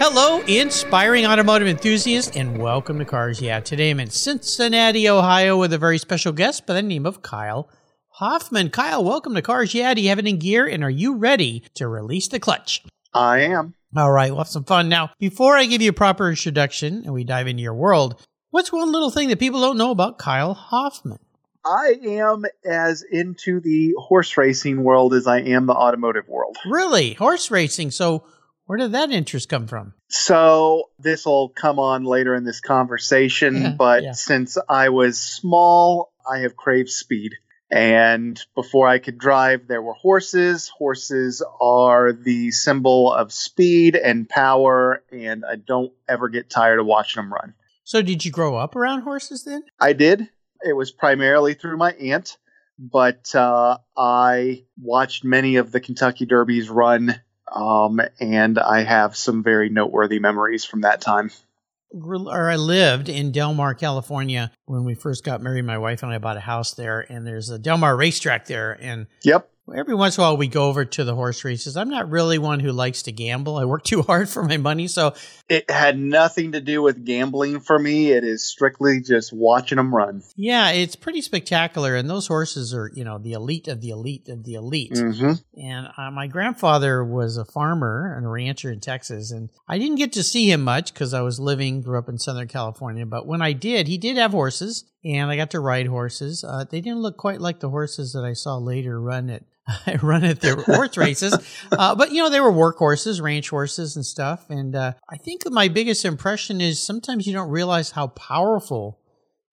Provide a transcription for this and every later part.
Hello, inspiring automotive enthusiasts, and welcome to Cars Yeah. Today I'm in Cincinnati, Ohio, with a very special guest by the name of Kyle Hoffman. Kyle, welcome to Cars Yeah. Do you have it in gear, and are you ready to release the clutch? I am. All right, we'll have some fun. Now, before I give you a proper introduction and we dive into your world, what's one little thing that people don't know about Kyle Hoffman? I am as into the horse racing world as I am the automotive world. Really? Horse racing. So, where did that interest come from? So, this will come on later in this conversation, but yeah. since I was small, I have craved speed. And before I could drive, there were horses. Horses are the symbol of speed and power, and I don't ever get tired of watching them run. So, did you grow up around horses then? I did. It was primarily through my aunt, but uh, I watched many of the Kentucky Derbies run, um, and I have some very noteworthy memories from that time. or I lived in Del Mar, California when we first got married. My wife and I bought a house there, and there's a Del Mar racetrack there. And Yep. Every once in a while, we go over to the horse races. I'm not really one who likes to gamble. I work too hard for my money. So, It had nothing to do with gambling for me. It is strictly just watching them run. yeah, it's pretty spectacular. And those horses are, you know, the elite of the elite of the elite. hmm And uh, my grandfather was a farmer and a rancher in Texas. And I didn't get to see him much because I was living, grew up in Southern California. But when I did, he did have horses and I got to ride horses. Uh, they didn't look quite like the horses that I saw later run at. run at their horse races, uh, but you know they were work horses, ranch horses, and stuff. And uh, I think my biggest impression is sometimes you don't realize how powerful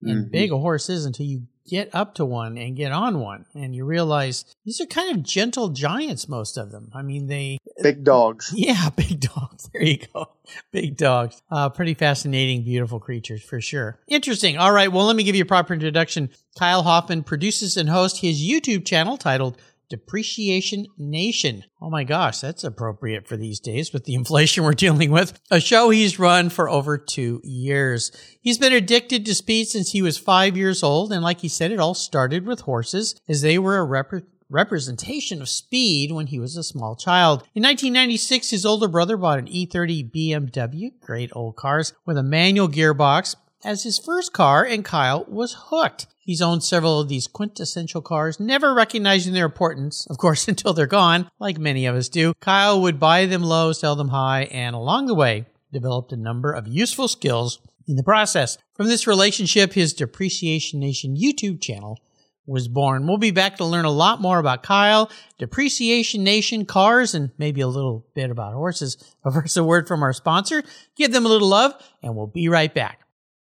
and Mhm. big a horse is until you get up to one and get on one. And you realize these are kind of gentle giants most of them. I mean they Big dogs. yeah big dogs. There you go. Big dogs. Uh, pretty fascinating beautiful creatures for sure. Interesting. All right. Well let me give you a proper introduction. Kyle hoffman produces and hosts his youtube channel titled Depreciation Nation. Oh my gosh, that's appropriate for these days with the inflation we're dealing with. A show he's run for over two years. He's been addicted to speed since he was five years old, and like he said, it all started with horses, as they were a rep- representation of speed when he was a small child. In 1996, his older brother bought an E E30 BMW, great old cars, with a manual gearbox as his first car, and Kyle was hooked. He's owned several of these quintessential cars, never recognizing their importance, of course, until they're gone, like many of us do. Kyle would buy them low, sell them high, and along the way, developed a number of useful skills in the process. From this relationship, his Depreciation Nation YouTube channel was born. We'll be back to learn a lot more about Kyle, Depreciation Nation, cars, and maybe a little bit about horses. But first, a word from our sponsor. Give them a little love, and we'll be right back.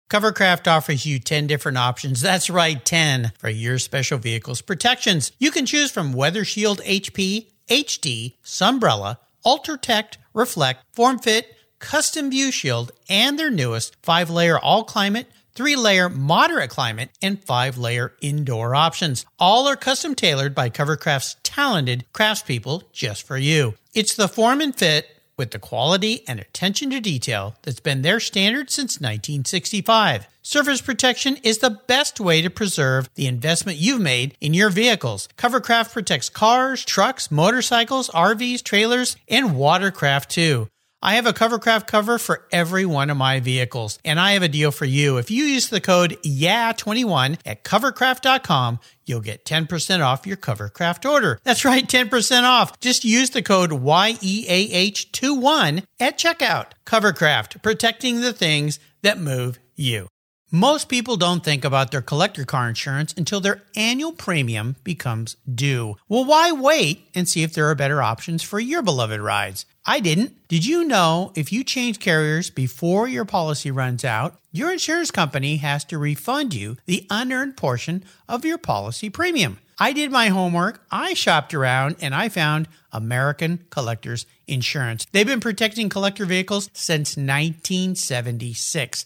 Covercraft offers you 10 different options. That's right, 10 for your special vehicle's protections. You can choose from Weather Shield HP, HD, Sunbrella, UltraTech, Reflect, Form Fit, Custom View Shield, and their newest 5 layer all climate, 3 layer moderate climate, and 5 layer indoor options. All are custom tailored by Covercraft's talented craftspeople just for you. It's the form and fit with the quality and attention to detail that's been their standard since 1965. Surface protection is the best way to preserve the investment you've made in your vehicles. Covercraft protects cars, trucks, motorcycles, RVs, trailers, and watercraft too. I have a Covercraft cover for every one of my vehicles, and I have a deal for you. If you use the code YEAH21 at covercraft.com, you'll get 10% off your Covercraft order. That's right, 10% off. Just use the code YEAH21 at checkout. Covercraft, protecting the things that move you. Most people don't think about their collector car insurance until their annual premium becomes due. Well, why wait and see if there are better options for your beloved rides? I didn't. Did you know if you change carriers before your policy runs out, your insurance company has to refund you the unearned portion of your policy premium? I did my homework, I shopped around, and I found American Collectors Insurance. They've been protecting collector vehicles since 1976.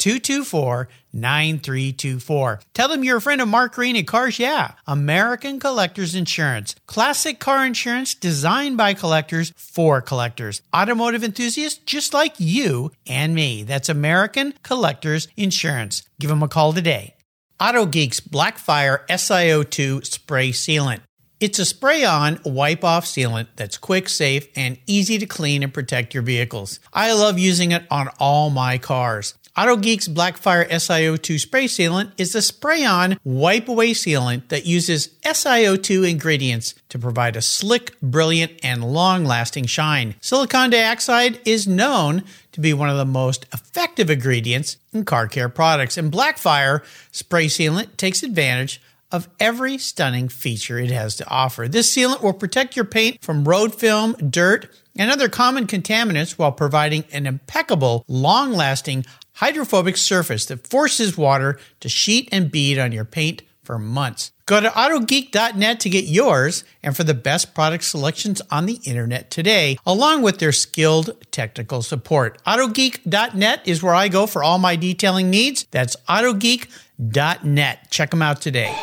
224 9324. Tell them you're a friend of Mark Green at Cars Yeah, American Collectors Insurance. Classic car insurance designed by collectors for collectors. Automotive enthusiasts just like you and me. That's American Collectors Insurance. Give them a call today. AutoGeek's Blackfire SiO2 Spray Sealant. It's a spray on, wipe off sealant that's quick, safe, and easy to clean and protect your vehicles. I love using it on all my cars. AutoGeek's Blackfire SiO2 spray sealant is a spray on, wipe away sealant that uses SiO2 ingredients to provide a slick, brilliant, and long lasting shine. Silicon dioxide is known to be one of the most effective ingredients in car care products, and Blackfire spray sealant takes advantage of every stunning feature it has to offer. This sealant will protect your paint from road film, dirt, and other common contaminants while providing an impeccable, long lasting, hydrophobic surface that forces water to sheet and bead on your paint for months. Go to AutoGeek.net to get yours and for the best product selections on the internet today, along with their skilled technical support. AutoGeek.net is where I go for all my detailing needs. That's AutoGeek.net. Check them out today.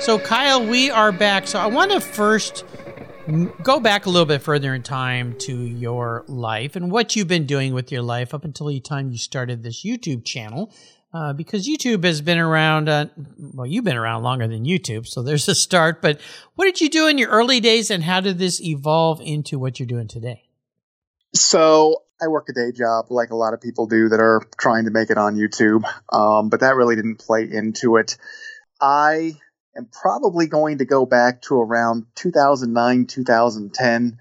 So, Kyle, we are back. So, I want to first go back a little bit further in time to your life and what you've been doing with your life up until the time you started this YouTube channel. Uh, because YouTube has been around, uh, well, you've been around longer than YouTube, so there's a start. But what did you do in your early days, and how did this evolve into what you're doing today? So I work a day job like a lot of people do that are trying to make it on YouTube, um, but that really didn't play into it. I am probably going to go back to around 2009, 2010.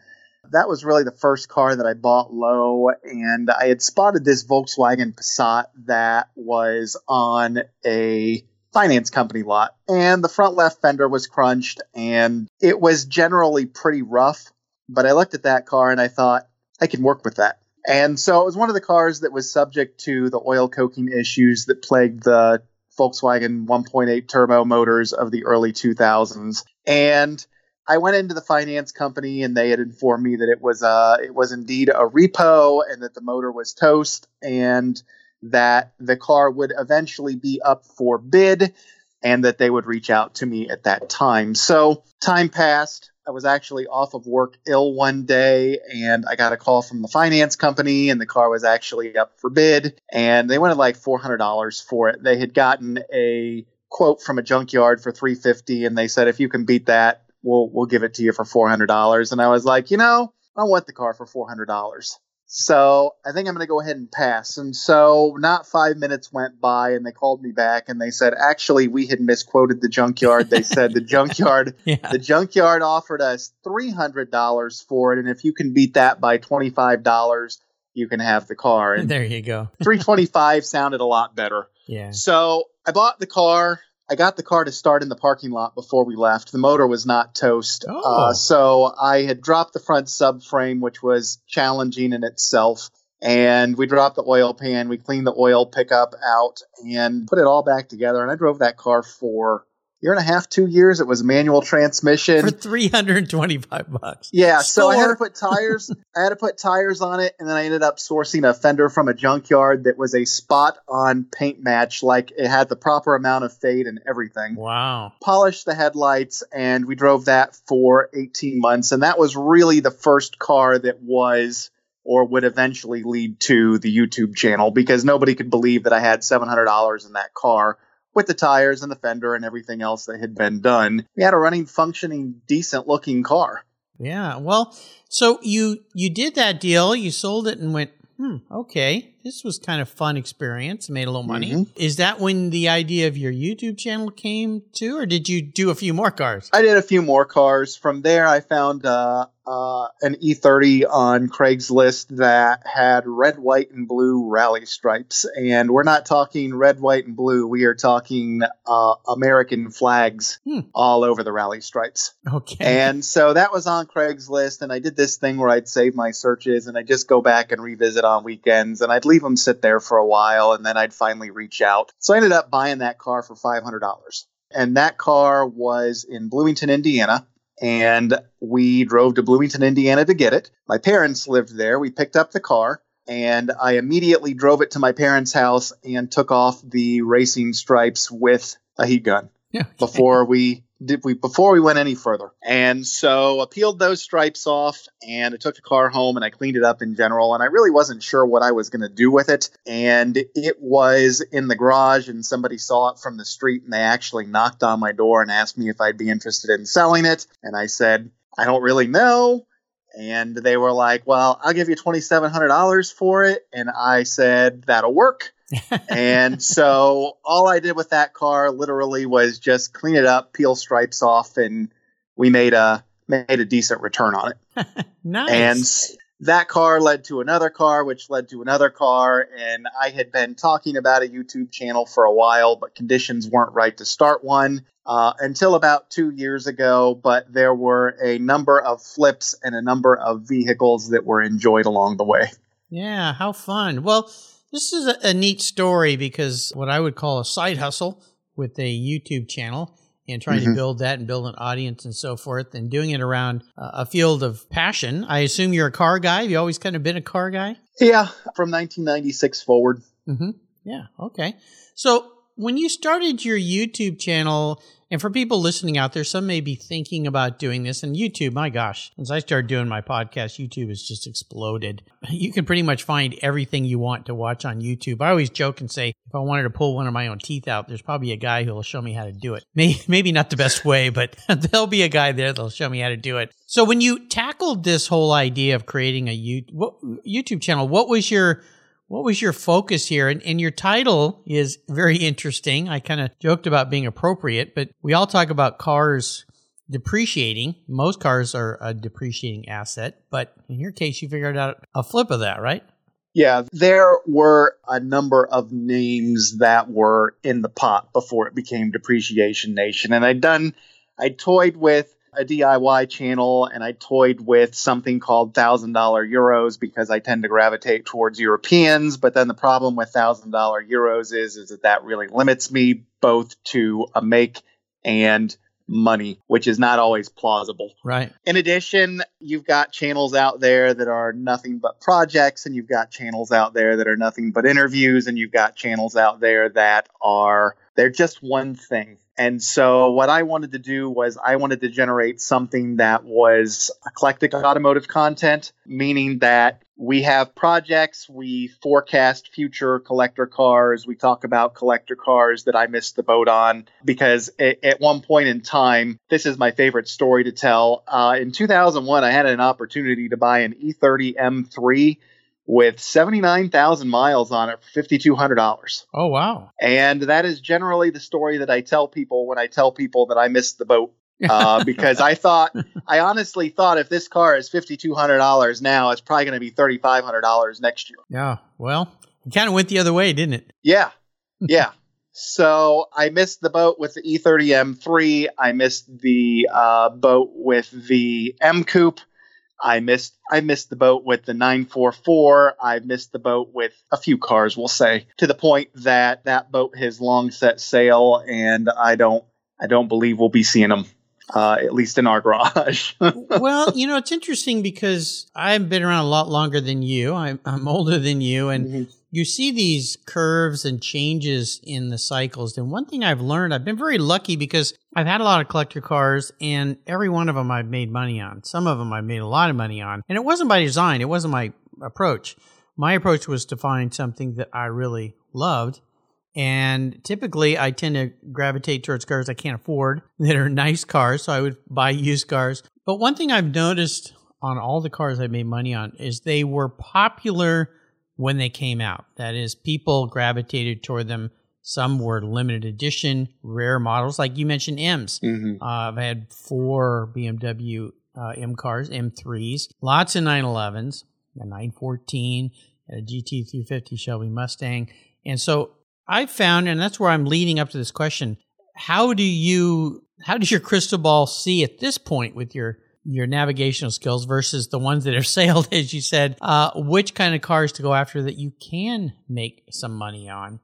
That was really the first car that I bought low, and I had spotted this Volkswagen Passat that was on a finance company lot, and the front left fender was crunched, and it was generally pretty rough. But I looked at that car and I thought, I can work with that. And so it was one of the cars that was subject to the oil coking issues that plagued the Volkswagen 1.8 turbo motors of the early 2000s. And I went into the finance company and they had informed me that it was uh it was indeed a repo and that the motor was toast and that the car would eventually be up for bid and that they would reach out to me at that time. So time passed. I was actually off of work ill one day and I got a call from the finance company and the car was actually up for bid and they wanted like $400 for it. They had gotten a quote from a junkyard for 350 and they said if you can beat that we'll we'll give it to you for $400 and I was like, "You know, I want the car for $400." So I think I'm going to go ahead and pass. And so not five minutes went by, and they called me back, and they said, actually, we had misquoted the junkyard. They said the junkyard, Yeah. the junkyard offered us three hundred dollars for it, and if you can beat that by twenty five dollars, you can have the car. And There you go. three twenty five sounded a lot better. Yeah. So I bought the car. I got the car to start in the parking lot before we left. The motor was not toast. Oh. Uh, so I had dropped the front subframe, which was challenging in itself. And we dropped the oil pan. We cleaned the oil pickup out and put it all back together. And I drove that car for year and a half, two years. It was manual transmission. For 325 bucks. Yeah, so I had to put tires. I had to put tires on it, and then I ended up sourcing a fender from a junkyard that was a spot on paint match, like it had the proper amount of fade and everything. Wow. Polished the headlights, and we drove that for 18 months, and that was really the first car that was or would eventually lead to the YouTube channel because nobody could believe that I had $700 in that car with the tires and the fender and everything else that had been done. We had a running, functioning, decent looking car. Yeah. Well, so you you did that deal, you sold it and went, "Hmm, okay. This was kind of fun experience, made a little money. Mhm. Is that when the idea of your YouTube channel came to, or did you do a few more cars? I did a few more cars. From there, I found uh, uh, an E30 on Craigslist that had red, white, and blue rally stripes. And we're not talking red, white, and blue. We are talking uh, American flags Hmm. all over the rally stripes. Okay. And so that was on Craigslist. And I did this thing where I'd save my searches and I'd just go back and revisit on weekends. And I'd leave them sit there for a while and then I'd finally reach out. So I ended up buying that car for $500. And that car was in Bloomington, Indiana. And we drove to Bloomington, Indiana to get it. My parents lived there. We picked up the car and I immediately drove it to my parents' house and took off the racing stripes with a heat gun yeah. before we did we before we went any further. And so I peeled those stripes off and I took the car home and I cleaned it up in general and I really wasn't sure what I was going to do with it and it was in the garage and somebody saw it from the street and they actually knocked on my door and asked me if I'd be interested in selling it and I said I don't really know and they were like, "Well, I'll give you $2700 for it." And I said, "That'll work." And so all I did with that car literally was just clean it up, peel stripes off, and we made a made a decent return on it. nice. And that car led to another car, which led to another car. And I had been talking about a YouTube channel for a while, but conditions weren't right to start one uh, until about two years ago. But there were a number of flips and a number of vehicles that were enjoyed along the way. Yeah, how fun. Well, this is a, a neat story because what I would call a side hustle with a YouTube channel and trying to Mhm. build that and build an audience and so forth and doing it around uh, a field of passion. I assume you're a car guy. Have you always kind of been a car guy? Yeah, from 1996 forward. Mm-hmm. Yeah. Okay. So when you started your YouTube channel, and for people listening out there, some may be thinking about doing this. And YouTube, my gosh, since I started doing my podcast, YouTube has just exploded. You can pretty much find everything you want to watch on YouTube. I always joke and say, if I wanted to pull one of my own teeth out, there's probably a guy who will show me how to do it. Maybe, maybe not the best way, but there'll be a guy there that'll show me how to do it. So when you tackled this whole idea of creating a YouTube channel, what was your what was your focus here? And, and your title is very interesting. I kind of joked about being appropriate, but we all talk about cars depreciating. Most cars are a depreciating asset, but in your case, you figured out a flip of that, right? Yeah, there were a number of names that were in the pot before it became Depreciation Nation. And I'd done, I toyed with a DIY channel and I toyed with something called $1,000 euros because I tend to gravitate towards Europeans. But then the problem with $1,000 euros is, is that that really limits me both to a make and money, which is not always plausible. Right. In addition, you've got channels out there that are nothing but projects, and you've got channels out there that are nothing but interviews, and you've got channels out there that are they're just one thing. And so what I wanted to do was I wanted to generate something that was eclectic automotive content, meaning that we have projects, we forecast future collector cars, we talk about collector cars that I missed the boat on because at, at one point in time, this is my favorite story to tell. Uh, in 2001, I had an opportunity to buy an E E30 M3 with 79,000 miles on it for $5,200. Oh, wow. And that is generally the story that I tell people when I tell people that I missed the boat. uh, because I thought, I honestly thought if this car is $5,200 now, it's probably going to be $3,500 next year. Yeah. Well, it kind of went the other way, didn't it? Yeah. Yeah. so I missed the boat with the E E30 M3. I missed the uh, boat with the M Coupe. I missed I missed the boat with the 944. I missed the boat with a few cars, we'll say, to the point that that boat has long set sail, and I don't I don't believe we'll be seeing them. Uh, at least in our garage. well, you know, it's interesting because I've been around a lot longer than you. I'm, I'm older than you, and you see these curves and changes in the cycles. And one thing I've learned, I've been very lucky because I've had a lot of collector cars, and every one of them I've made money on. Some of them I've made a lot of money on, and it wasn't by design. It wasn't my approach. My approach was to find something that I really loved. And typically, I tend to gravitate towards cars I can't afford that are nice cars. So I would buy used cars. But one thing I've noticed on all the cars I made money on is they were popular when they came out. That is, people gravitated toward them. Some were limited edition, rare models, like you mentioned M's. Mhm. Uh, I've had four BMW uh, M cars, M3s, lots of 911s, a 914, and a GT350 Shelby Mustang. And so I found, and that's where I'm leading up to this question: How do you, how does your crystal ball see at this point with your your navigational skills versus the ones that are sailed, as you said, uh, which kind of cars to go after that you can make some money on,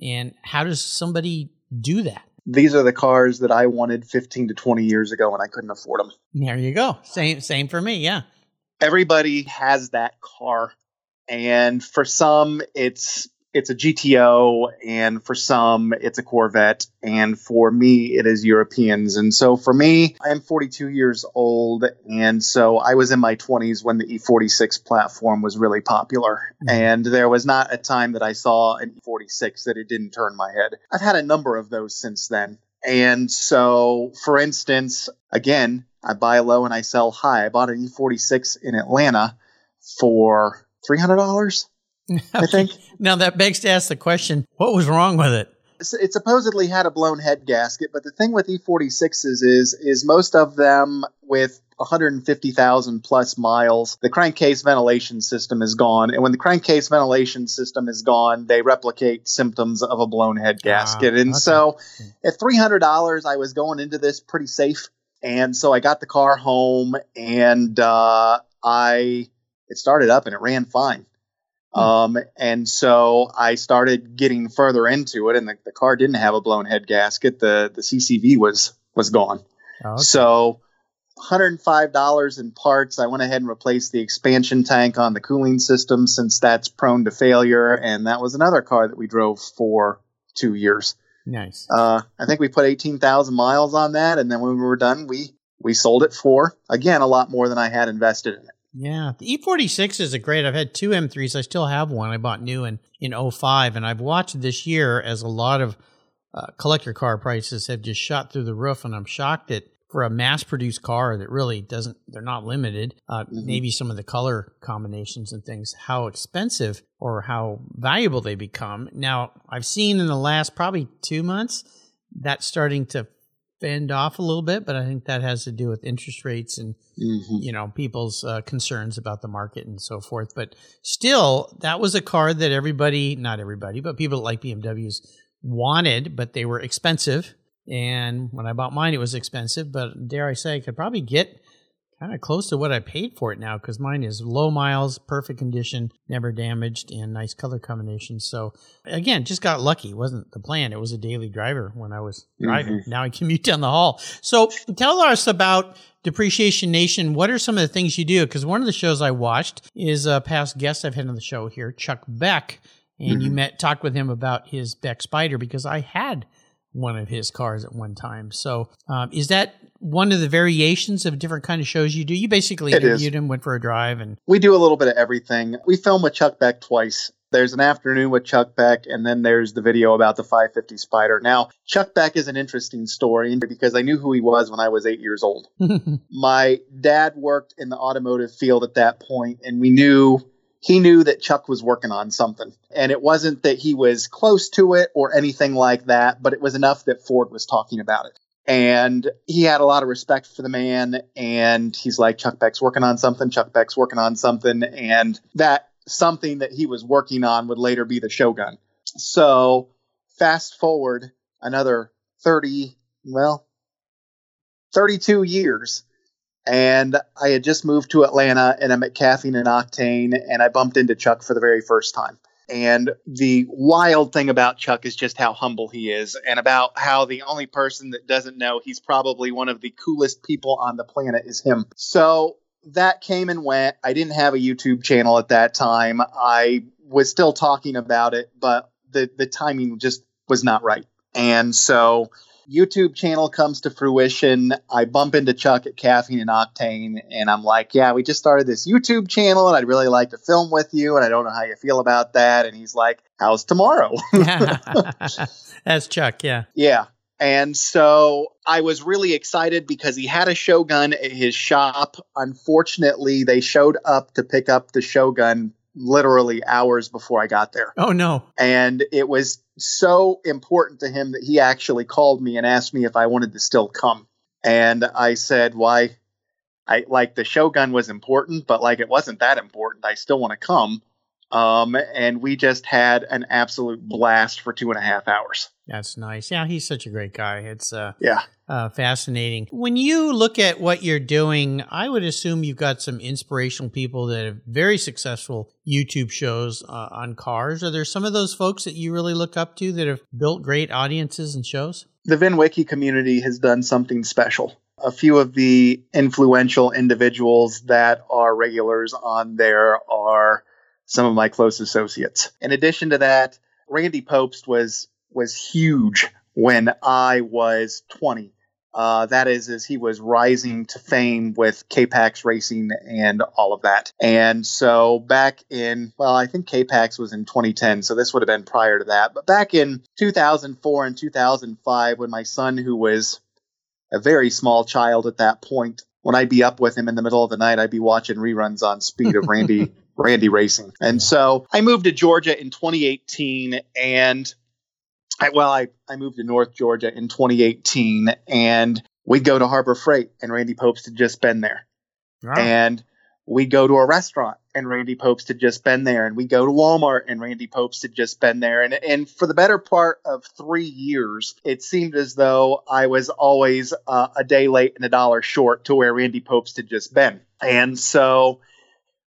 and how does somebody do that? These are the cars that I wanted 15 to 20 years ago and I couldn't afford them. There you go. Same same for me. Yeah. everybody has that car and for some it's it's a GTO and for some it's a Corvette and for me it is Europeans. And so for me I am 42 years old and so I was in my 20s when the E46 platform was really popular. Mhm. and there was not a time that I saw an E46 that it didn't turn my head. I've had a number of those since then. And so for instance again I buy low and I sell high. I bought an E46 in Atlanta for $300 I think Now that begs to ask the question: What was wrong with it? It supposedly had a blown head gasket, but the thing with E46s is is most of them with 150,000 plus miles, the crankcase ventilation system is gone, and when the crankcase ventilation system is gone, they replicate symptoms of a blown head gasket. and okay. so, at $300, I was going into this pretty safe, and so I got the car home, and uh, I it started up and it ran fine. Hmm. Um, and so I started getting further into it, and the, the car didn't have a blown head gasket. The the CCV was was gone. Oh, So, $105 in parts. I went ahead and replaced the expansion tank on the cooling system since that's prone to failure, and that was another car that we drove for two years. nice. Uh, I think we put 18,000 miles on that, and then when we were done, we we sold it for again a lot more than I had invested in it. Yeah, the E46 is a great. I've had two M3s. I still have one. I bought new in in 05 and I've watched this year as a lot of uh, collector car prices have just shot through the roof, and I'm shocked that for a mass-produced car that really doesn't, they're not limited. Uh, Mhm. Maybe some of the color combinations and things, how expensive or how valuable they become. Now, I've seen in the last probably two months that's starting to fend off a little bit, but I think that has to do with interest rates and you know people's uh, concerns about the market and so forth. But still that was a car that everybody not everybody but people that like bmws wanted but they were expensive. And when i bought mine it was expensive. But dare i say i could probably get kind of close to what i paid for it now because mine is low miles perfect condition never damaged and nice color combination. So again just got lucky. It wasn't the plan. It was a daily driver when i was mm-hmm. driving. Now i commute down the hall. So tell us about Depreciation Nation, what are some of the things you do? Because one of the shows I watched is a past guest I've had on the show here, Chuck Beck, and you mm-hmm. met talked with him about his Beck Spider because I had one of his cars at one time. So, um, is that one of the variations of different kind of shows you do? You basically It is. interviewed him, went for a drive, and we do a little bit of everything. We film with Chuck Beck twice. There's an afternoon with Chuck Beck, and then there's the video about the 550 Spider. Now, Chuck Beck is an interesting story because I knew who he was when I was eight years old. My dad worked in the automotive field at that point, and we knew he knew that Chuck was working on something. And it wasn't that he was close to it or anything like that, but it was enough that Ford was talking about it. And he had a lot of respect for the man. And he's like, Chuck Beck's working on something. Chuck Beck's working on something. And that something that he was working on would later be the Shogun. So fast forward another 30, well, 32 years. And I had just moved to Atlanta and I'm at Caffeine and Octane and I bumped into Chuck for the very first time. And the wild thing about Chuck is just how humble he is and about how the only person that doesn't know he's probably one of the coolest people on the planet is him. So that came and went. I didn't have a YouTube channel at that time. I was still talking about it, but the, the timing just was not right. And so YouTube channel comes to fruition. I bump into Chuck at Caffeine and Octane, and I'm like, "Yeah, we just started this YouTube channel, and I'd really like to film with you, and I don't know how you feel about that." And he's like, "How's tomorrow?" that's Chuck. Yeah. yeah. And so I was really excited because he had a Shogun at his shop. Unfortunately, they showed up to pick up the Shogun literally hours before I got there. Oh no. And it was so important to him that he actually called me and asked me if I wanted to still come. And I said, "Why? I like the Shogun was important, but like it wasn't that important. I still want to come." Um, and we just had an absolute blast for two and a half hours. That's nice. Yeah, he's such a great guy. It's uh, Yeah. uh, fascinating. When you look at what you're doing, I would assume you've got some inspirational people that have very successful YouTube shows uh, on cars. Are there some of those folks that you really look up to that have built great audiences and shows? the VinWiki community has done something special. A few of the influential individuals that are regulars on there are some of my close associates. In addition to that, Randy Pobst was was huge when I was 20. Uh, that is, as he was rising to fame with K-Pax racing and all of that. And so back in, well, I think K-Pax was in 2010, so this would have been prior to that. But back in 2004 and 2005, when my son, who was a very small child at that point, when I'd be up with him in the middle of the night, I'd be watching reruns on speed of Randy Randy racing. And so I moved to Georgia in 2018 and I, well, I, I moved to North Georgia in 2018 and we'd go to Harbor Freight and Randy Pobst had just been there. Wow. And we'd go to a restaurant and Randy Pobst had just been there. And we go to Walmart and Randy Pobst had just been there. And, and for the better part of three years, it seemed as though I was always uh, a day late and a dollar short to where Randy Pobst had just been. And so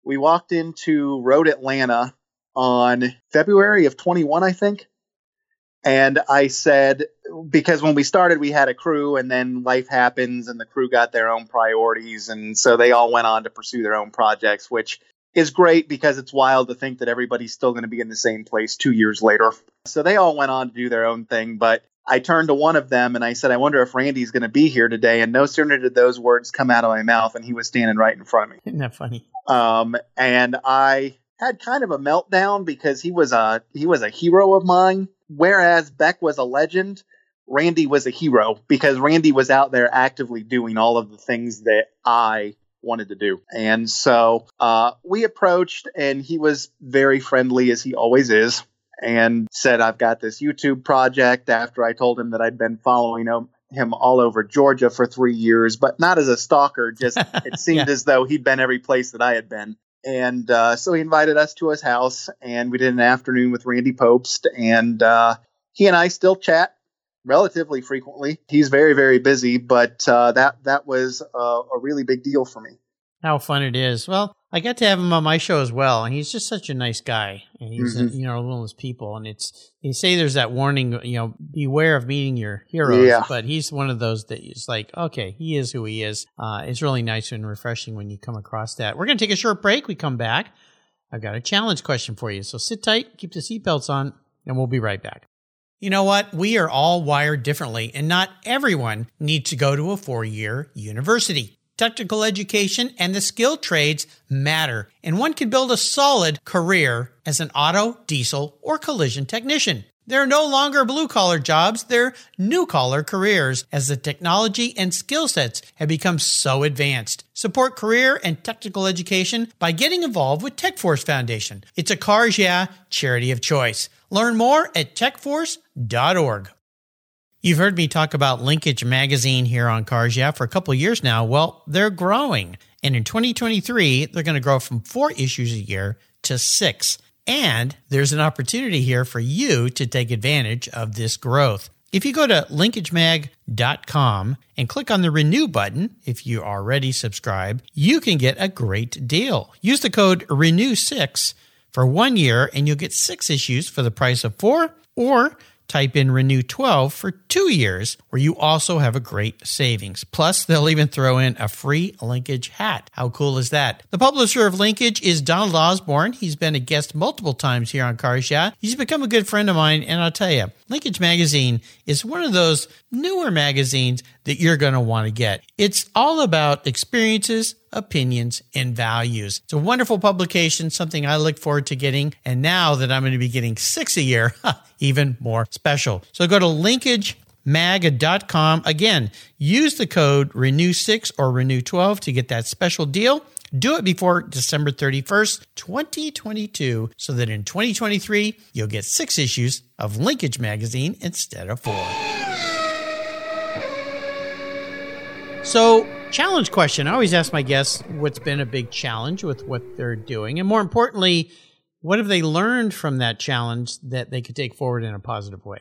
we walked into Road Atlanta on February of 21, I think. And I said, because when we started, we had a crew, and then life happens, and the crew got their own priorities. And so they all went on to pursue their own projects, which is great because it's wild to think that everybody's still going to be in the same place two years later. So they all went on to do their own thing. But I turned to one of them and I said, I wonder if Randy's going to be here today. And no sooner did those words come out of my mouth, and he was standing right in front of me. Isn't that funny? Um, and I had kind of a meltdown because he was a he was a hero of mine. Whereas Beck was a legend, Randy was a hero because Randy was out there actively doing all of the things that I wanted to do. And so uh, we approached, and he was very friendly as he always is, and said, "I've got this YouTube project." After I told him that I'd been following him him all over Georgia for three years, but not as a stalker. Just it seemed Yeah. as though he'd been every place that I had been. And uh, so he invited us to his house, and we did an afternoon with Randy Pobst, and uh, he and I still chat relatively frequently. He's very, very busy, but uh, that that was a, a really big deal for me. How fun it is. Well, I got to have him on my show as well, and he's just such a nice guy, and he's Mhm. you know one of those people. And it's they say there's that warning, you know, beware of meeting your heroes. Yeah. But he's one of those that is like, okay, he is who he is. Uh, it's really nice and refreshing when you come across that. We're gonna take a short break. We come back. I've got a challenge question for you, so sit tight, keep the seatbelts on, and we'll be right back. You know what? We are all wired differently, and not everyone needs to go to a four year university. Technical education and the skilled trades matter, and one can build a solid career as an auto, diesel, or collision technician. There are no longer blue collar jobs, they're new collar careers as the technology and skill sets have become so advanced. Support career and technical education by getting involved with TechForce Foundation. It's a Cars Yeah charity of choice. Learn more at techforce.org. You've heard me talk about Linkage Magazine here on Cars Yeah for a couple years now. Well, they're growing. And in 2023, they're going to grow from four issues a year to six. And there's an opportunity here for you to take advantage of this growth. If you go to linkagemag.com and click on the renew button, if you already subscribe, you can get a great deal. Use the code renew6 for one year and you'll get six issues for the price of four or type in renew 12 for two years where you also have a great savings. Plus they'll even throw in a free linkage hat. How cool is that? The publisher of linkage is donald osborne. He's been a guest multiple times here on cars yeah he's become a good friend of mine and i'll tell you linkage magazine is one of those newer magazines that you're going to want to get it's all about experiences opinions, and values. It's a wonderful publication, something I look forward to getting. And now that I'm going to be getting six a year, even more special. So go to linkagemag.com. Again, use the code renew6 or renew12 to get that special deal. Do it before December 31st, 2022, so that in 2023, you'll get six issues of Linkage Magazine instead of four. So, challenge question. I always ask my guests what's been a big challenge with what they're doing. And more importantly, what have they learned from that challenge that they could take forward in a positive way?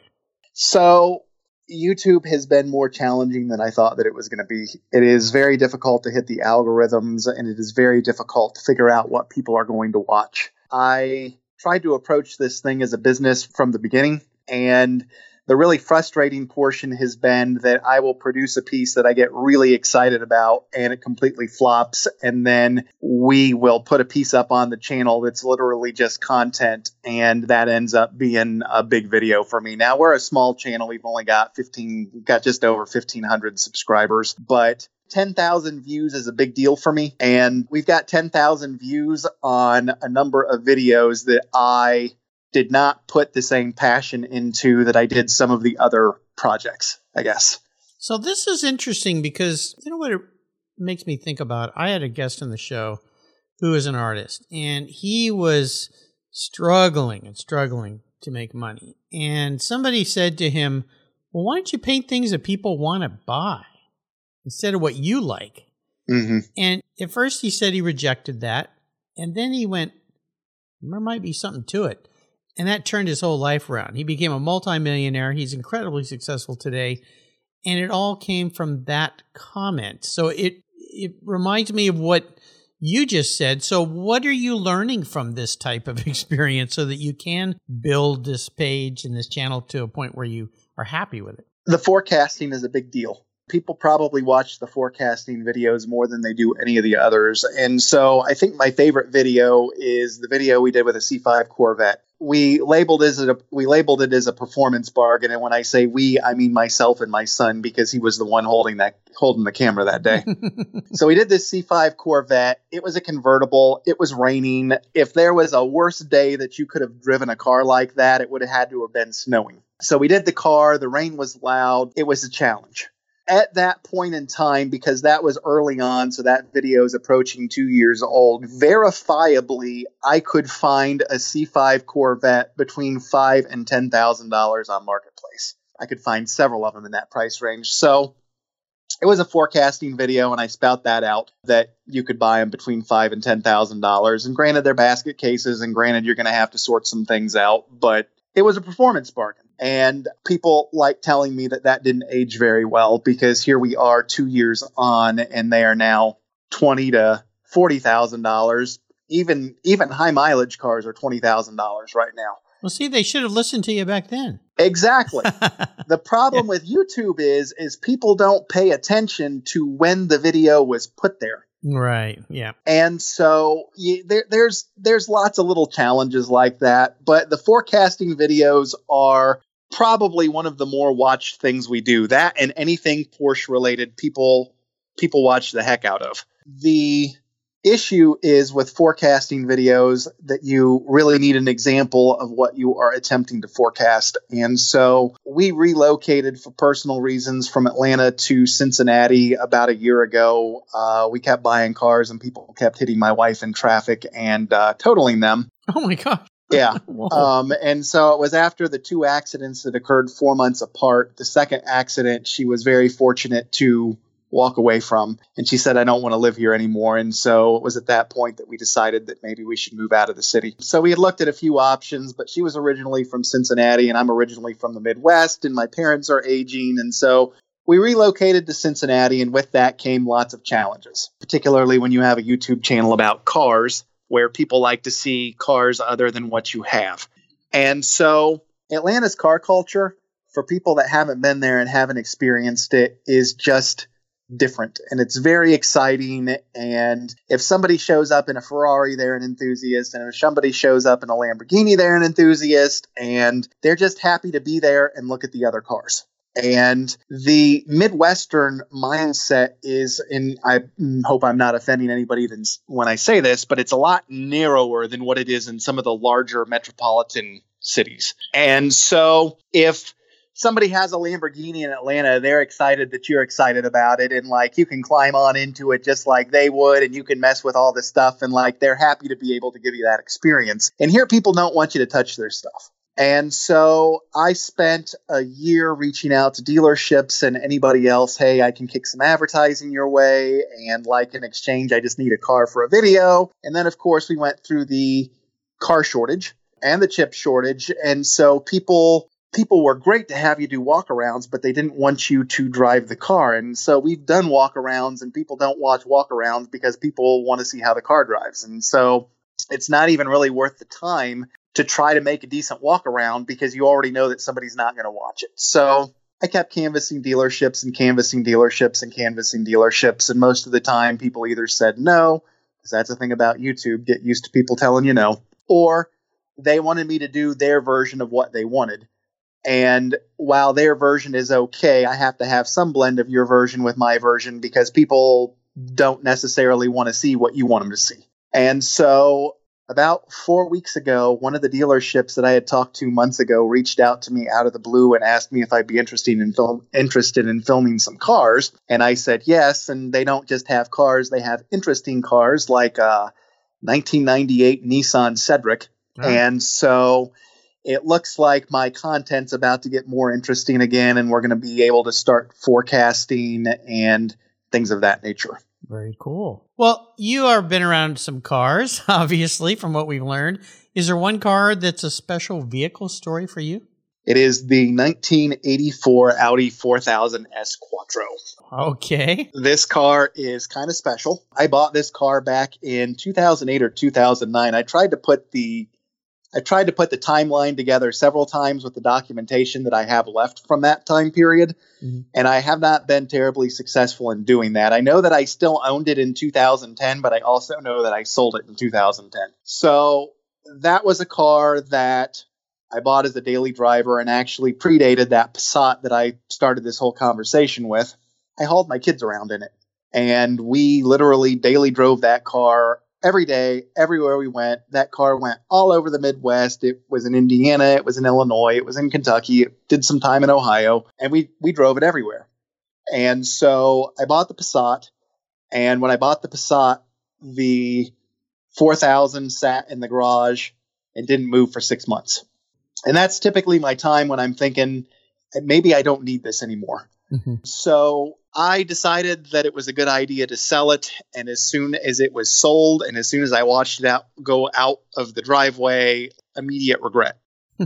So, YouTube has been more challenging than I thought that it was going to be. It is very difficult to hit the algorithms, and it is very difficult to figure out what people are going to watch. I tried to approach this thing as a business from the beginning, and the really frustrating portion has been that I will produce a piece that I get really excited about and it completely flops. And then we will put a piece up on the channel that's literally just content. And that ends up being a big video for me. Now we're a small channel. We've only got 15, got just over 1500 subscribers, but 10,000 views is a big deal for me. And we've got 10,000 views on a number of videos that I did not put the same passion into that I did some of the other projects, I guess. So this is interesting because you know what it makes me think about? I had a guest on the show who is an artist and he was struggling and struggling to make money. And somebody said to him, Well, why don't you paint things that people want to buy instead of what you like? Mm-hmm. And at first he said he rejected that. And then he went, There might be something to it. And that turned his whole life around. He became a multimillionaire. He's incredibly successful today. And it all came from that comment. So it it reminds me of what you just said. So what are you learning from this type of experience so that you can build this page and this channel to a point where you are happy with it? The forecasting is a big deal people probably watch the forecasting videos more than they do any of the others. And so I think my favorite video is the video we did with a C5 Corvette. We labeled it as a we labeled it as a performance bargain, and when I say we, I mean myself and my son because he was the one holding that holding the camera that day. so we did this C5 Corvette. It was a convertible. It was raining. If there was a worse day that you could have driven a car like that, it would have had to have been snowing. So we did the car. The rain was loud. It was a challenge at that point in time, because that was early on, so that video is approaching two years old, verifiably, I could find a C5 Corvette between five and ten thousand dollars on Marketplace. I could find several of them in that price range. So it was a forecasting video, and I spout that out that you could buy them between five and ten thousand dollars. And granted, they're basket cases, and granted, you're going to have to sort some things out, but it was a performance bargain. And people like telling me that that didn't age very well because here we are two years on and they are now twenty to forty thousand dollars. Even even high mileage cars are twenty thousand dollars right now. Well, see, they should have listened to you back then. Exactly. the problem with YouTube is is people don't pay attention to when the video was put there. Right. Yeah. And so you, there, there's there's lots of little challenges like that, but the forecasting videos are probably one of the more watched things we do. That and anything Porsche related, people people watch the heck out of. The issue is with forecasting videos that you really need an example of what you are attempting to forecast. And so we relocated for personal reasons from Atlanta to Cincinnati about a year ago. Uh, we kept buying cars and people kept hitting my wife in traffic and uh, totaling them. Oh my gosh. Yeah. um, and so it was after the two accidents that occurred four months apart. The second accident, she was very fortunate to walk away from. And she said, I don't want to live here anymore. And so it was at that point that we decided that maybe we should move out of the city. So we had looked at a few options, but she was originally from Cincinnati and I'm originally from the Midwest and my parents are aging. And so we relocated to Cincinnati and with that came lots of challenges, particularly when you have a YouTube channel about cars where people like to see cars other than what you have. And so Atlanta's car culture for people that haven't been there and haven't experienced it is just different and it's very exciting. And if somebody shows up in a Ferrari, they're an enthusiast. And if somebody shows up in a Lamborghini, they're an enthusiast. And they're just happy to be there and look at the other cars. And the Midwestern mindset is, and I hope I'm not offending anybody when I say this, but it's a lot narrower than what it is in some of the larger metropolitan cities. And so if somebody has a Lamborghini in Atlanta, they're excited that you're excited about it. And like you can climb on into it just like they would, and you can mess with all this stuff. And like they're happy to be able to give you that experience. And here, people don't want you to touch their stuff. And so I spent a year reaching out to dealerships and anybody else. Hey, I can kick some advertising your way. And like in exchange, I just need a car for a video. And then, of course, we went through the car shortage and the chip shortage. And so people people were great to have you do walkarounds, but they didn't want you to drive the car. And so we've done walkarounds, and people don't watch walkarounds because people want to see how the car drives. And so it's not even really worth the time to try to make a decent walk around because you already know that somebody's not going to watch it. So I kept canvassing dealerships and canvassing dealerships and canvassing dealerships. And most of the time, people either said no, because that's the thing about YouTube, get used to people telling you no, or they wanted me to do their version of what they wanted. And while their version is okay, I have to have some blend of your version with my version because people don't necessarily want to see what you want them to see. And so about four weeks ago, one of the dealerships that I had talked to months ago reached out to me out of the blue and asked me if I'd be interested in film interested in filming some cars. And I said yes. And they don't just have cars; they have interesting cars like uh, a 1998 Nissan Cedric. Oh. And so it looks like my content's about to get more interesting again, and we're going to be able to start forecasting and things of that nature. Very cool. Well, you are been around some cars, obviously, from what we've learned. Is there one car that's a special vehicle story for you? It is the 1984 Audi 4000 S Quattro. Okay. This car is kind of special. I bought this car back in 2008 or 2009. I tried to put the I tried to put the timeline together several times with the documentation that I have left from that time period, mm-hmm. and I have not been terribly successful in doing that. I know that I still owned it in 2010, but I also know that I sold it in 2010. So that was a car that I bought as a daily driver and actually predated that Passat that I started this whole conversation with. I hauled my kids around in it, and we literally daily drove that car every day, everywhere we went, that car went all over the Midwest. It was in Indiana, it was in Illinois, it was in Kentucky, it did some time in Ohio, and we we drove it everywhere. And so I bought the Passat, and when I bought the Passat, the 4000 sat in the garage and didn't move for 6 months. And that's typically my time when I'm thinking maybe I don't need this anymore. Mm-hmm. So I decided that it was a good idea to sell it. And as soon as it was sold, and as soon as I watched it out go out of the driveway, immediate regret.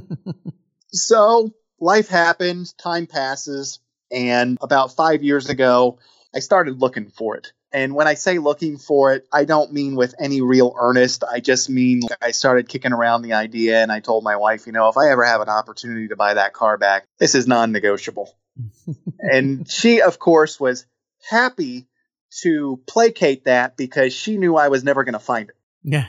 so life happens, time passes, and about five years ago, I started looking for it. And when I say looking for it, I don't mean with any real earnest. I just mean I started kicking around the idea and I told my wife, you know, if I ever have an opportunity to buy that car back, this is non negotiable and she, of course, was happy to placate that because she knew I was never going to find it. Yeah.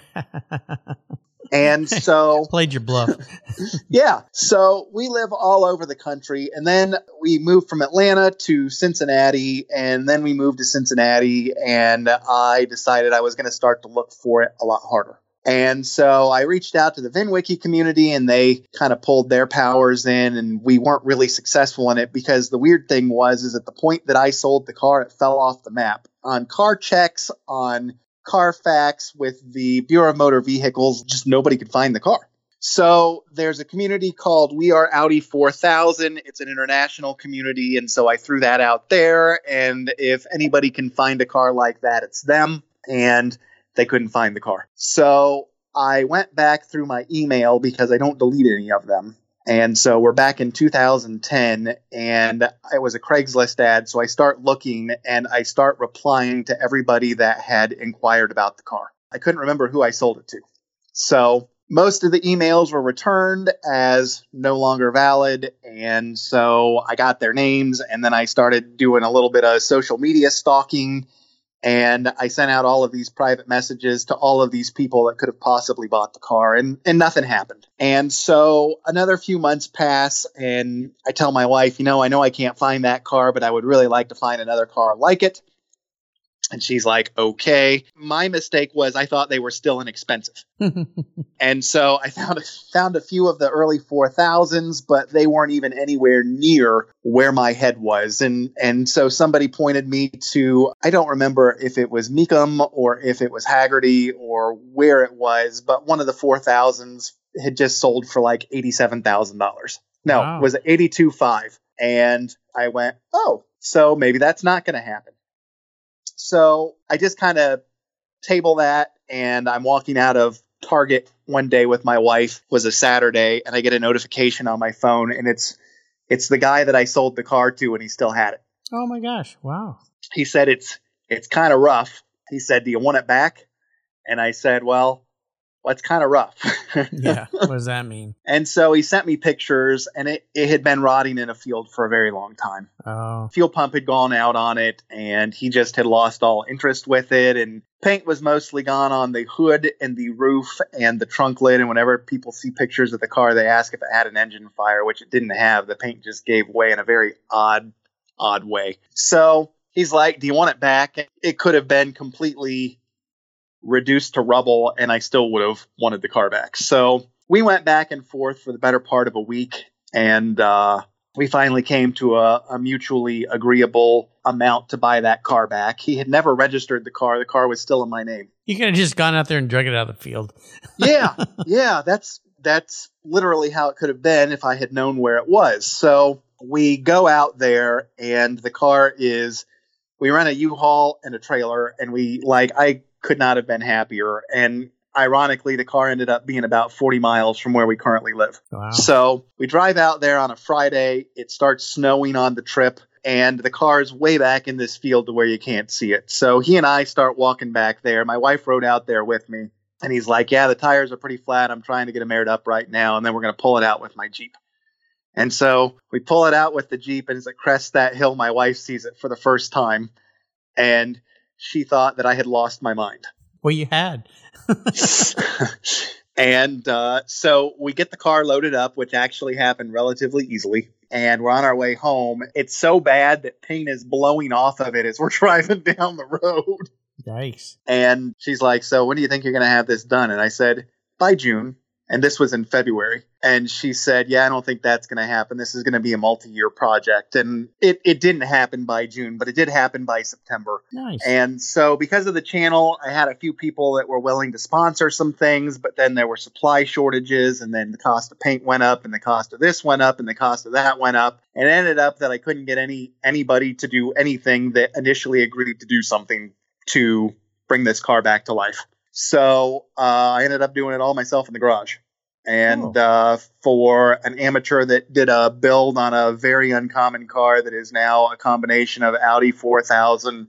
and so played your bluff. yeah. So we live all over the country. And then we moved from Atlanta to Cincinnati. And then we moved to Cincinnati. And I decided I was going to start to look for it a lot harder. And so I reached out to the VinWiki community and they kind of pulled their powers in and we weren't really successful in it because the weird thing was is at the point that I sold the car, it fell off the map. On car checks, on Carfax with the Bureau of Motor Vehicles, just nobody could find the car. So there's a community called We Are Audi 4000. It's an international community. And so I threw that out there. And if anybody can find a car like that, it's them. And they couldn't find the car. So I went back through my email because I don't delete any of them. And so we're back in 2010, and it was a Craigslist ad. So I start looking and I start replying to everybody that had inquired about the car. I couldn't remember who I sold it to. So most of the emails were returned as no longer valid. And so I got their names, and then I started doing a little bit of social media stalking and I sent out all of these private messages to all of these people that could have possibly bought the car, and, and nothing happened. And so another few months pass, and I tell my wife, you know, I know I can't find that car, but I would really like to find another car like it. And she's like, okay. My mistake was I thought they were still inexpensive. and so I found a, found a few of the early 4000s, but they weren't even anywhere near where my head was. And, and so somebody pointed me to, I don't remember if it was Mecum or if it was Hagerty or where it was, but one of the 4000s had just sold for like $87,000. No, wow. it was 82.5. And I went, oh, so maybe that's not going to happen. So I just kind of table that and I'm walking out of Target one day with my wife was a Saturday and I get a notification on my phone and it's it's the guy that I sold the car to and he still had it. Oh my gosh. Wow. He said it's it's kind of rough. He said, "Do you want it back?" And I said, "Well, well, it's kind of rough. yeah. What does that mean? and so he sent me pictures, and it, it had been rotting in a field for a very long time. Oh. Fuel pump had gone out on it, and he just had lost all interest with it. And paint was mostly gone on the hood and the roof and the trunk lid. And whenever people see pictures of the car, they ask if it had an engine fire, which it didn't have. The paint just gave way in a very odd, odd way. So he's like, Do you want it back? It could have been completely reduced to rubble, and I still would have wanted the car back. So we went back and forth for the better part of a week, and uh, we finally came to a, a, mutually agreeable amount to buy that car back. He had never registered the car; the car was still in my name. You could have just gone out there and drug it out of the field. yeah, yeah, that's that's literally how it could have been if I had known where it was. So we go out there, and the car is. We rent a U-Haul and a trailer, and we like I could not have been happier. And ironically, the car ended up being about 40 miles from where we currently live. Wow. So we drive out there on a Friday. It starts snowing on the trip, and the car is way back in this field to where you can't see it. So he and I start walking back there. My wife rode out there with me, and he's like, Yeah, the tires are pretty flat. I'm trying to get them aired up right now, and then we're going to pull it out with my Jeep. And so we pull it out with the Jeep, and as it crests that hill, my wife sees it for the first time. And she thought that I had lost my mind. Well, you had. and uh, so we get the car loaded up, which actually happened relatively easily. And we're on our way home. It's so bad that paint is blowing off of it as we're driving down the road. Yikes. And she's like, So when do you think you're going to have this done? And I said, By June and this was in February. And she said, "Yeah, I don't think that's going to happen. This is going to be a multi-year project." And it it didn't happen by June, but it did happen by September. Nice. And so because of the channel, I had a few people that were willing to sponsor some things, but then there were supply shortages and then the cost of paint went up and the cost of this went up and the cost of that went up. And it ended up that I couldn't get any anybody to do anything that initially agreed to do something to bring this car back to life. So uh, I ended up doing it all myself in the garage. And oh. uh, for an amateur that did a build on a very uncommon car that is now a combination of Audi 4000,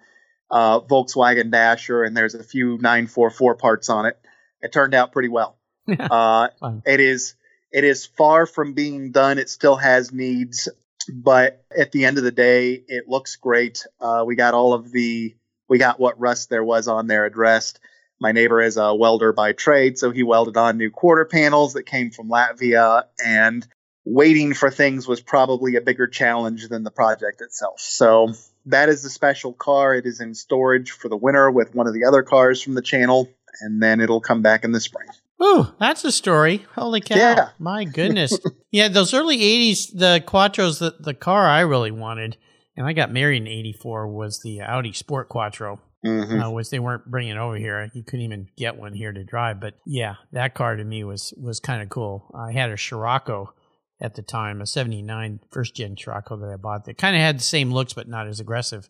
uh, Volkswagen Dasher, and there's a few 944 parts on it, it turned out pretty well. Uh, it is it is far from being done. It still has needs, but at the end of the day, it looks great. Uh, we got all of the we got what rust there was on there addressed. My neighbor is a welder by trade, so he welded on new quarter panels that came from Latvia, and waiting for things was probably a bigger challenge than the project itself. So that is the special car. It is in storage for the winter with one of the other cars from the channel, and then it'll come back in the spring. Ooh, that's a story. Holy cow. Yeah. My goodness. yeah, those early 80s, the Quattros, the, the car I really wanted, and I got married in 84, was the Audi Sport Quattro mm-hmm. uh, which they weren't bringing over here. You couldn't even get one here to drive. But yeah, that car to me was was kind of cool. I had a Scirocco at the time, a 79 first gen Scirocco that I bought that kind of had the same looks but not as aggressive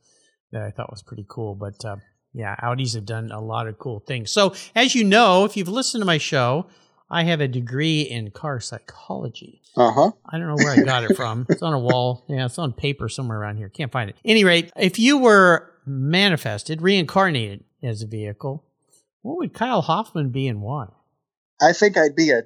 that I thought was pretty cool. But uh, yeah, Audis have done a lot of cool things. So as you know, if you've listened to my show, I have a degree in car psychology. Uh huh. I don't know where I got it from. It's on a wall. Yeah, it's on paper somewhere around here. Can't find it. Any rate, if you were manifested, reincarnated as a vehicle, what would Kyle Hoffman be and why? I think I'd be a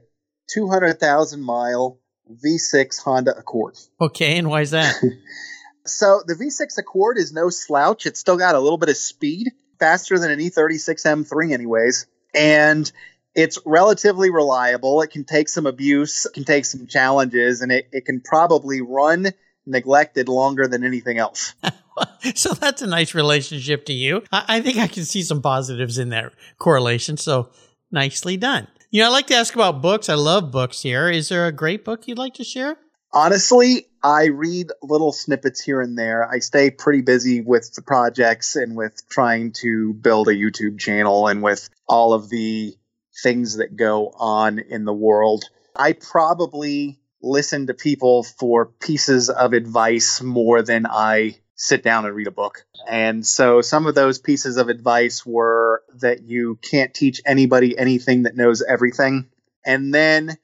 200,000 mile V6 Honda Accord. Okay, and why is that? so the V6 Accord is no slouch. It's still got a little bit of speed, faster than an E36 M3, anyways. And it's relatively reliable. It can take some abuse, it can take some challenges, and it, it can probably run neglected longer than anything else. so that's a nice relationship to you. I, I think I can see some positives in that correlation. So nicely done. You know, I like to ask about books. I love books here. Is there a great book you'd like to share? Honestly, I read little snippets here and there. I stay pretty busy with the projects and with trying to build a YouTube channel and with all of the things that go on in the world. I probably listen to people for pieces of advice more than I sit down and read a book. And so some of those pieces of advice were that you can't teach anybody anything that knows everything. And then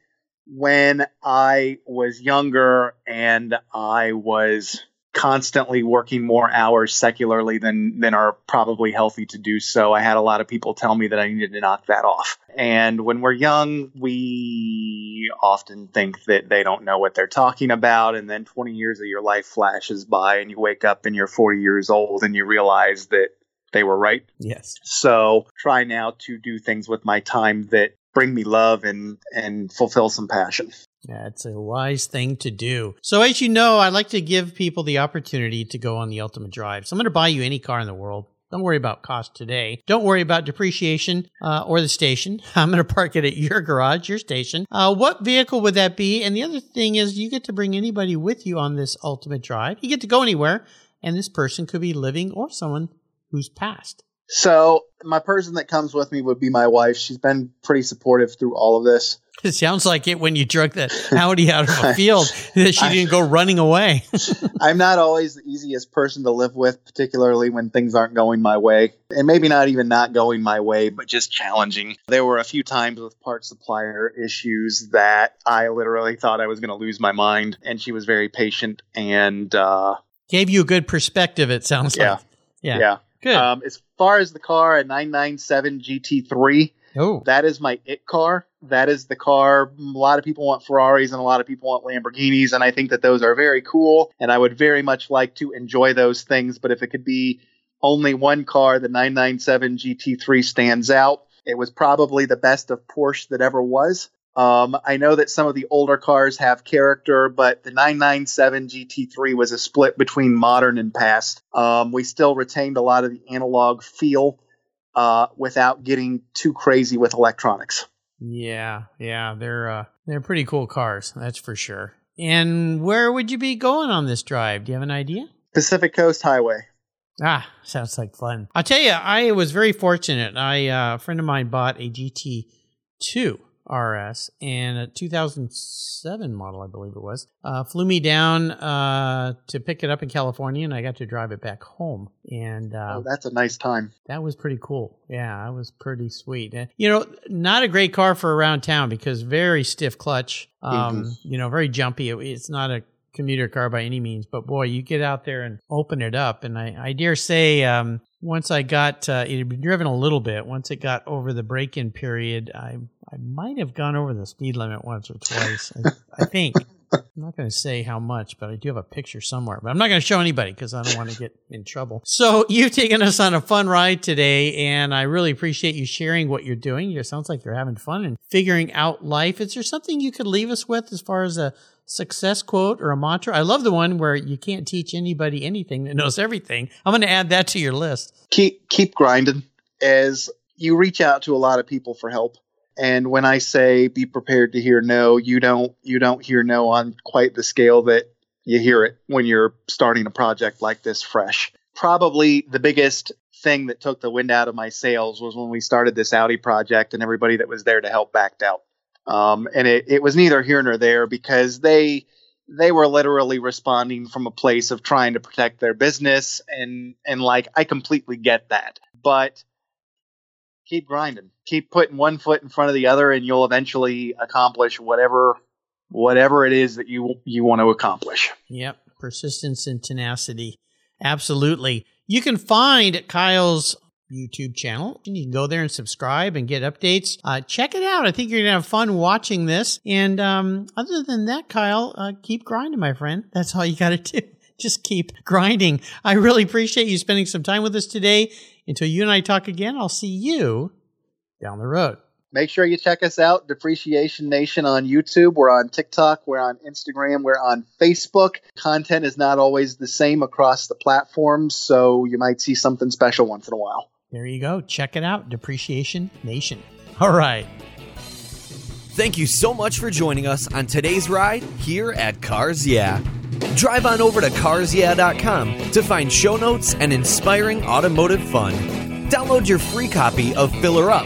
when I was younger and I was constantly working more hours secularly than than are probably healthy to do so. I had a lot of people tell me that I needed to knock that off. And when we're young, we often think that they don't know what they're talking about and then 20 years of your life flashes by and you wake up and you're 40 years old and you realize that they were right. Yes. So, try now to do things with my time that bring me love and and fulfill some passion. That's a wise thing to do. So, as you know, I like to give people the opportunity to go on the ultimate drive. So, I'm going to buy you any car in the world. Don't worry about cost today. Don't worry about depreciation uh, or the station. I'm going to park it at your garage, your station. Uh, what vehicle would that be? And the other thing is, you get to bring anybody with you on this ultimate drive. You get to go anywhere, and this person could be living or someone who's passed. So, my person that comes with me would be my wife. She's been pretty supportive through all of this. It sounds like it when you drug that Audi out of a field that she didn't go running away. I'm not always the easiest person to live with, particularly when things aren't going my way. And maybe not even not going my way, but just challenging. There were a few times with part supplier issues that I literally thought I was going to lose my mind. And she was very patient and uh, gave you a good perspective, it sounds yeah, like. Yeah. Yeah. Good. Um, as far as the car, a 997 GT3. oh, That is my it car. That is the car. A lot of people want Ferraris and a lot of people want Lamborghinis, and I think that those are very cool. And I would very much like to enjoy those things. But if it could be only one car, the 997 GT3 stands out. It was probably the best of Porsche that ever was. Um, I know that some of the older cars have character, but the 997 GT3 was a split between modern and past. Um, we still retained a lot of the analog feel uh, without getting too crazy with electronics. yeah, yeah. They're uh, they're pretty cool cars, that's for sure. And where would you be going on this drive? Do you have an idea? Pacific Coast Highway. Ah, sounds like fun. I'll tell you, I was very fortunate. I uh, a friend of mine bought a GT2 RS and a 2007 model, I believe it was. Uh, flew me down uh, to pick it up in California, and I got to drive it back home. And uh, Oh, that's a nice time. that was pretty cool. Yeah, that was pretty sweet. Uh, You know, not a great car for around town because very stiff clutch. Um, You know, very jumpy. It- it's not a commuter car by any means, but boy, you get out there and open it up. And I, I dare say, um, once I got uh, it had been driven a little bit. Once it got over the break-in period, I I might have gone over the speed limit once or twice. I, I think. I'm not going to say how much, but I do have a picture somewhere. But I'm not going to show anybody because I don't want to get in trouble. So you've taken us on a fun ride today, and I really appreciate you sharing what you're doing. It sounds like you're having fun and figuring out life. Is there something you could leave us with as far as a success quote or a mantra? I love the one where you can't teach anybody anything that knows everything. I'm going to add that to your list. keep keep grinding as you reach out to a lot of people for help and when i say be prepared to hear no you don't you don't hear no on quite the scale that you hear it when you're starting a project like this fresh probably the biggest thing that took the wind out of my sails was when we started this audi project and everybody that was there to help backed out um, and it, it was neither here nor there because they they were literally responding from a place of trying to protect their business and and like I completely get that. But keep grinding. Keep putting one foot in front of the other and you'll eventually accomplish whatever whatever it is that you you want to accomplish. Yep. Persistence and tenacity. Absolutely. You can find Kyle's YouTube channel. You can go there and subscribe and get updates. Uh, check it out. I think you're going to have fun watching this. And um, other than that, Kyle, uh, keep grinding, my friend. That's all you got to do. Just keep grinding. I really appreciate you spending some time with us today. Until you and I talk again, I'll see you down the road. make sure you check us out, Depreciation Nation on YouTube. We're on TikTok, we're on Instagram, we're on Facebook. Content is not always the same across the platforms, so you might see something special once in a while. There you go. Check it out, Depreciation Nation. All right. Thank you so much for joining us on today's ride here at Cars Yeah. Drive on over to carsyeah.com to find show notes and inspiring automotive fun. Download your free copy of Filler Up,